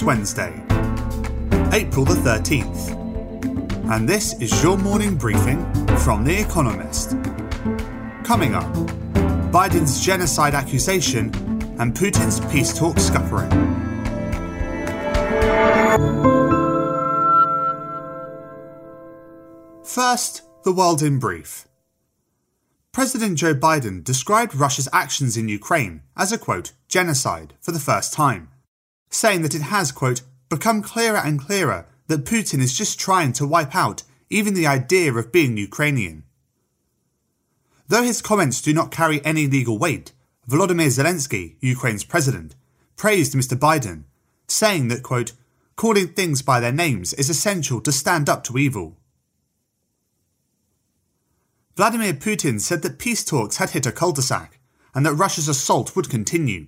It's Wednesday, April the 13th, and this is your morning briefing from The Economist. Coming up, Biden's genocide accusation and Putin's peace talk scuppering. First, the world in brief. President Joe Biden described Russia's actions in Ukraine as a quote, genocide for the first time, saying that it has, quote, become clearer and clearer that Putin is just trying to wipe out even the idea of being Ukrainian. Though his comments do not carry any legal weight, Volodymyr Zelensky, Ukraine's president, praised Mr. Biden, saying that, quote, calling things by their names is essential to stand up to evil. Vladimir Putin said that peace talks had hit a cul-de-sac and that Russia's assault would continue,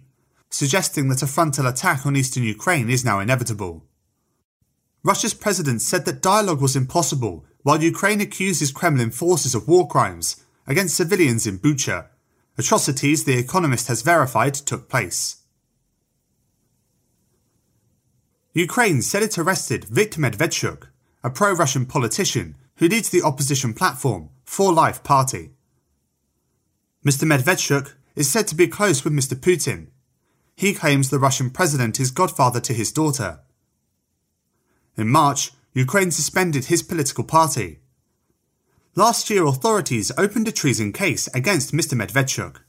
suggesting that a frontal attack on eastern Ukraine is now inevitable. Russia's president said that dialogue was impossible while Ukraine accuses Kremlin forces of war crimes against civilians in Bucha, atrocities The Economist has verified took place. Ukraine said it arrested Viktor Medvedchuk, a pro-Russian politician who leads the opposition platform For Life party. Mr. Medvedchuk is said to be close with Mr. Putin. He claims the Russian president is godfather to his daughter. In March, Ukraine suspended his political party. Last year, authorities opened a treason case against Mr. Medvedchuk.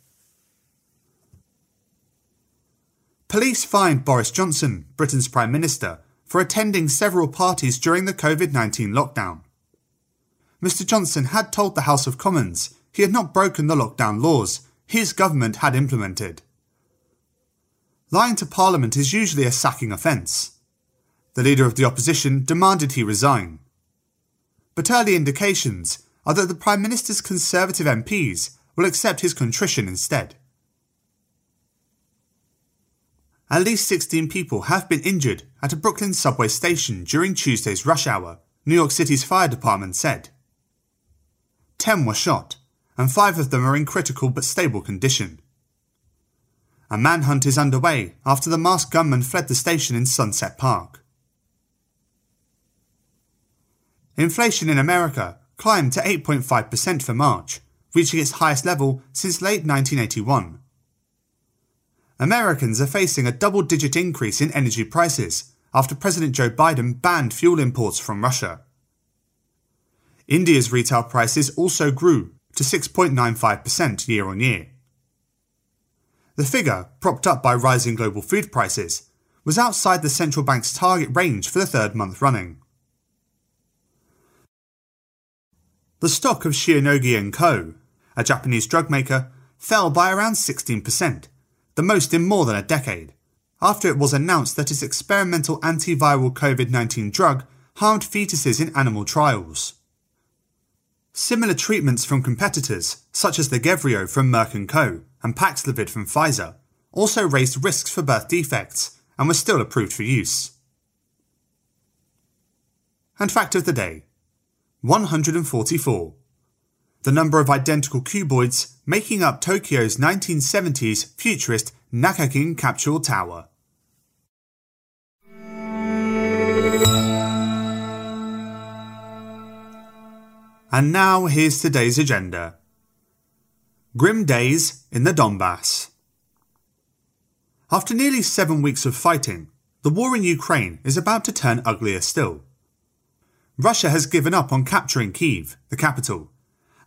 Police fined Boris Johnson, Britain's Prime Minister, for attending several parties during the COVID 19 lockdown. Mr. Johnson had told the House of Commons he had not broken the lockdown laws his government had implemented. Lying to Parliament is usually a sacking offence. The leader of the opposition demanded he resign. But early indications are that the Prime Minister's Conservative MPs will accept his contrition instead. At least 16 people have been injured at a Brooklyn subway station during Tuesday's rush hour, New York City's fire department said. 10 were shot, and 5 of them are in critical but stable condition. A manhunt is underway after the masked gunman fled the station in Sunset Park. Inflation in America climbed to 8.5% for March, reaching its highest level since late 1981. Americans are facing a double digit increase in energy prices after President Joe Biden banned fuel imports from Russia. India's retail prices also grew to 6.95% year on year. The figure, propped up by rising global food prices, was outside the central bank's target range for the third month running. The stock of Shionogi & Co., a Japanese drug maker, fell by around 16%, the most in more than a decade, after it was announced that its experimental antiviral COVID 19 drug harmed fetuses in animal trials. Similar treatments from competitors, such as Lagevrio from Merck & Co. and Paxlovid from Pfizer, also raised risks for birth defects and were still approved for use. And fact of the day 144. The number of identical cuboids making up Tokyo's 1970s futurist Nakagin Capsule Tower. And now here's today's agenda. Grim days in the Donbass. After nearly seven weeks of fighting, the war in Ukraine is about to turn uglier still. Russia has given up on capturing Kiev, the capital,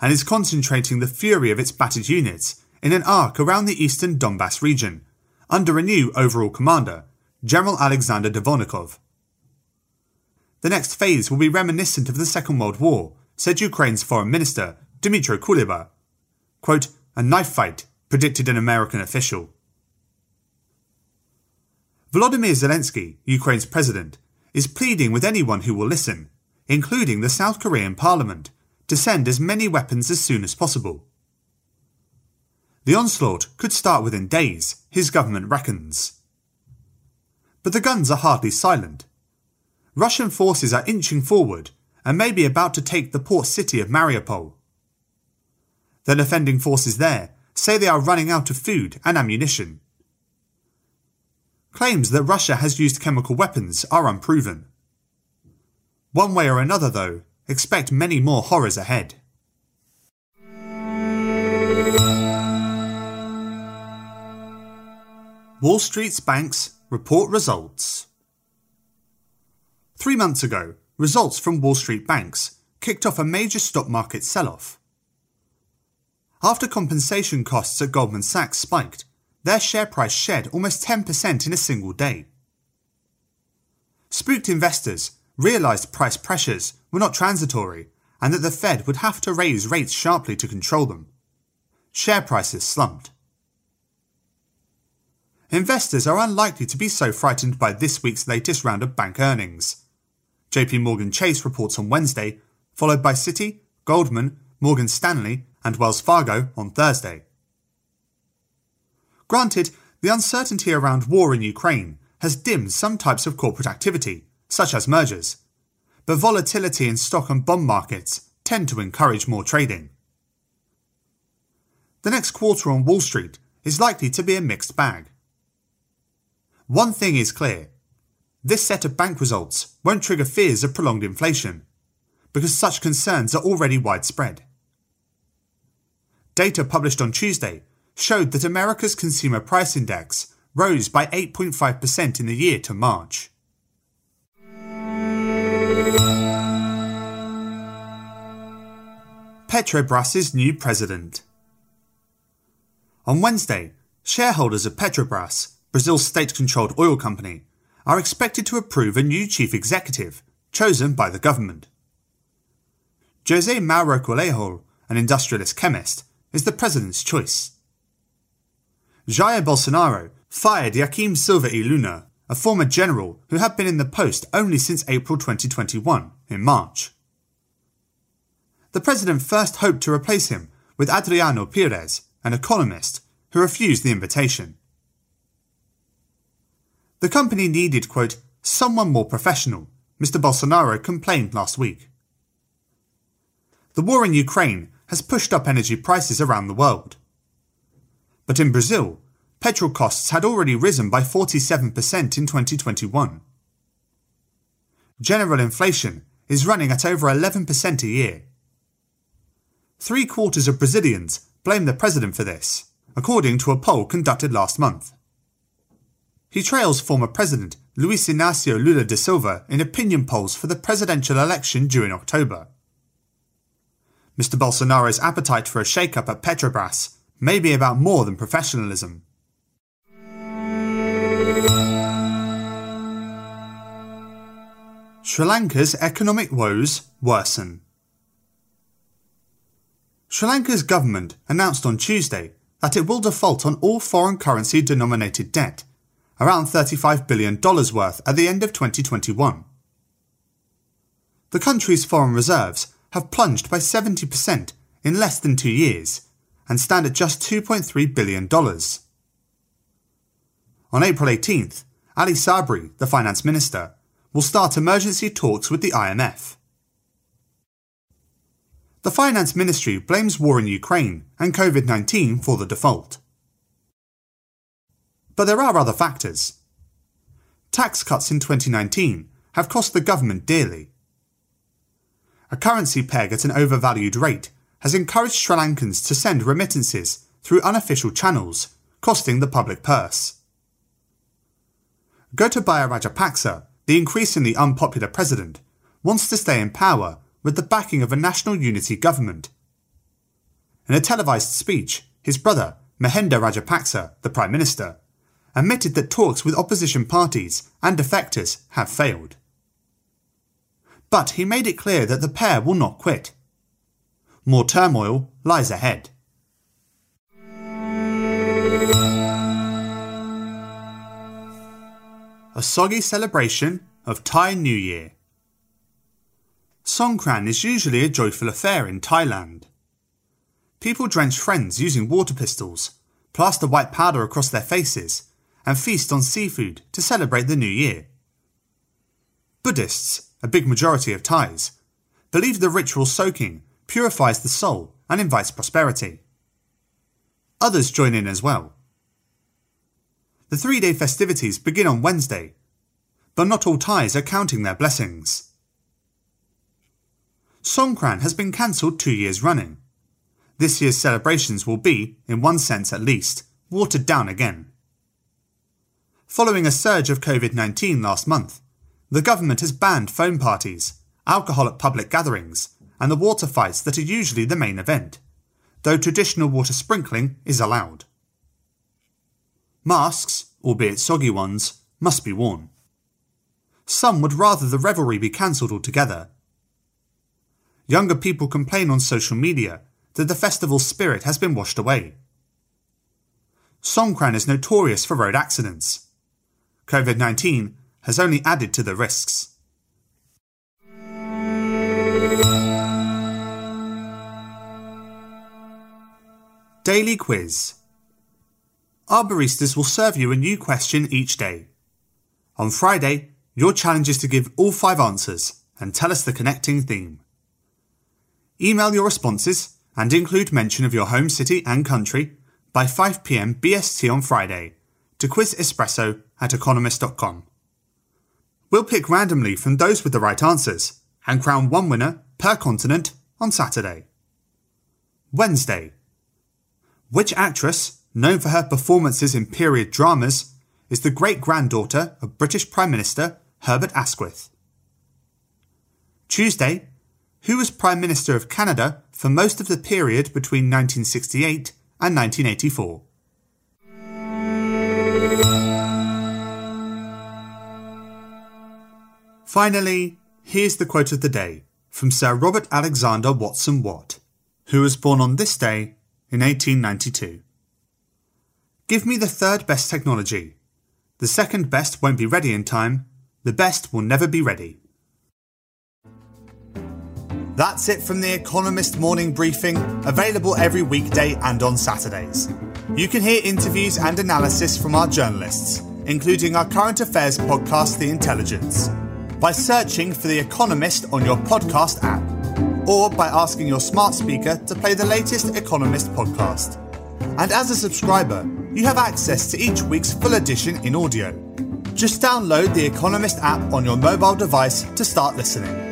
and is concentrating the fury of its battered units in an arc around the eastern Donbass region, under a new overall commander, General Alexander Dvornikov. The next phase will be reminiscent of the Second World War said Ukraine's foreign minister, Dmytro Kuleba. Quote, a knife fight, predicted an American official. Volodymyr Zelensky, Ukraine's president, is pleading with anyone who will listen, including the South Korean parliament, to send as many weapons as soon as possible. The onslaught could start within days, his government reckons. But the guns are hardly silent. Russian forces are inching forward and may be about to take the port city of Mariupol. The defending forces there say they are running out of food and ammunition. claims that Russia has used chemical weapons are unproven. One way or another, though, expect many more horrors ahead. Wall Street's banks report results. Three months ago, results from Wall Street banks kicked off a major stock market sell off. After compensation costs at Goldman Sachs spiked, their share price shed almost 10% in a single day. Spooked investors realised price pressures were not transitory and that the Fed would have to raise rates sharply to control them. Share prices slumped. Investors are unlikely to be so frightened by this week's latest round of bank earnings. JP Morgan Chase reports on Wednesday, followed by Citi, Goldman, Morgan Stanley, and Wells Fargo on Thursday. Granted, the uncertainty around war in Ukraine has dimmed some types of corporate activity, such as mergers, but volatility in stock and bond markets tend to encourage more trading. The next quarter on Wall Street is likely to be a mixed bag. One thing is clear. This set of bank results won't trigger fears of prolonged inflation, because such concerns are already widespread. Data published on Tuesday showed that America's Consumer Price Index rose by 8.5% in the year to March. Petrobras's new president. On Wednesday, shareholders of Petrobras Brazil's state controlled oil company, are expected to approve a new chief executive chosen by the government. Jose Mauro Coelho, an industrialist chemist, is the president's choice. Jair Bolsonaro fired Joaquim Silva e Luna, a former general who had been in the post only since April 2021, in March. The president first hoped to replace him with Adriano Pires, an economist, who refused the invitation. The company needed, quote, someone more professional, Mr. Bolsonaro complained last week. The war in Ukraine has pushed up energy prices around the world. But in Brazil, petrol costs had already risen by 47% in 2021. General inflation is running at over 11% a year. Three quarters of Brazilians blame the president for this, according to a poll conducted last month. He trails former President Luiz Inácio Lula da Silva in opinion polls for the presidential election due in October. Mr. Bolsonaro's appetite for a shake-up at Petrobras may be about more than professionalism. Sri Lanka's economic woes worsen. Sri Lanka's government announced on Tuesday that it will default on all foreign currency denominated debt around $35 billion worth at the end of 2021. The country's foreign reserves have plunged by 70% in less than two years and stand at just $2.3 billion. On April 18th, Ali Sabri, the finance minister, will start emergency talks with the IMF. The finance ministry blames war in Ukraine and COVID 19 for the default. But there are other factors. Tax cuts in 2019 have cost the government dearly. A currency peg at an overvalued rate has encouraged Sri Lankans to send remittances through unofficial channels, costing the public purse. Gotabaya Rajapaksa, the increasingly unpopular president, wants to stay in power with the backing of a national unity government. In a televised speech, his brother, Mahinda Rajapaksa, the Prime Minister, admitted that talks with opposition parties and defectors have failed. But he made it clear that the pair will not quit. More turmoil lies ahead. A soggy celebration of Thai New Year. Songkran is usually a joyful affair in Thailand. People drench friends using water pistols, plaster white powder across their faces, and feast on seafood to celebrate the new year. Buddhists, a big majority of Thais, believe the ritual soaking purifies the soul and invites prosperity. Others join in as well. The three day festivities begin on Wednesday, but not all Thais are counting their blessings. Songkran has been cancelled two years running. This year's celebrations will be, in one sense at least, watered down again. Following a surge of COVID 19 last month, the government has banned foam parties, alcohol at public gatherings, and the water fights that are usually the main event, though traditional water sprinkling is allowed. Masks, albeit soggy ones, must be worn. Some would rather the revelry be cancelled altogether. Younger people complain on social media that the festival spirit has been washed away. Songkran is notorious for road accidents. COVID 19 has only added to the risks. Daily Quiz Our baristas will serve you a new question each day. On Friday, your challenge is to give all five answers and tell us the connecting theme. Email your responses and include mention of your home city and country by 5pm BST on Friday to quizespresso at economist.com. We'll pick randomly from those with the right answers and crown one winner per continent on Saturday. Wednesday. Which actress, known for her performances in period dramas, is the great granddaughter of British Prime Minister Herbert Asquith? Tuesday. Who was Prime Minister of Canada for most of the period between 1968 and 1984? Finally, here's the quote of the day from Sir Robert Alexander Watson Watt, who was born on this day in 1892. Give me the third best technology. The second best won't be ready in time. The best will never be ready. That's it from the Economist Morning Briefing, available every weekday and on Saturdays. You can hear interviews and analysis from our journalists, including our current affairs podcast, The Intelligence by searching for The Economist on your podcast app, or by asking your smart speaker to play the latest Economist podcast. And as a subscriber, you have access to each week's full edition in audio. Just download the Economist app on your mobile device to start listening.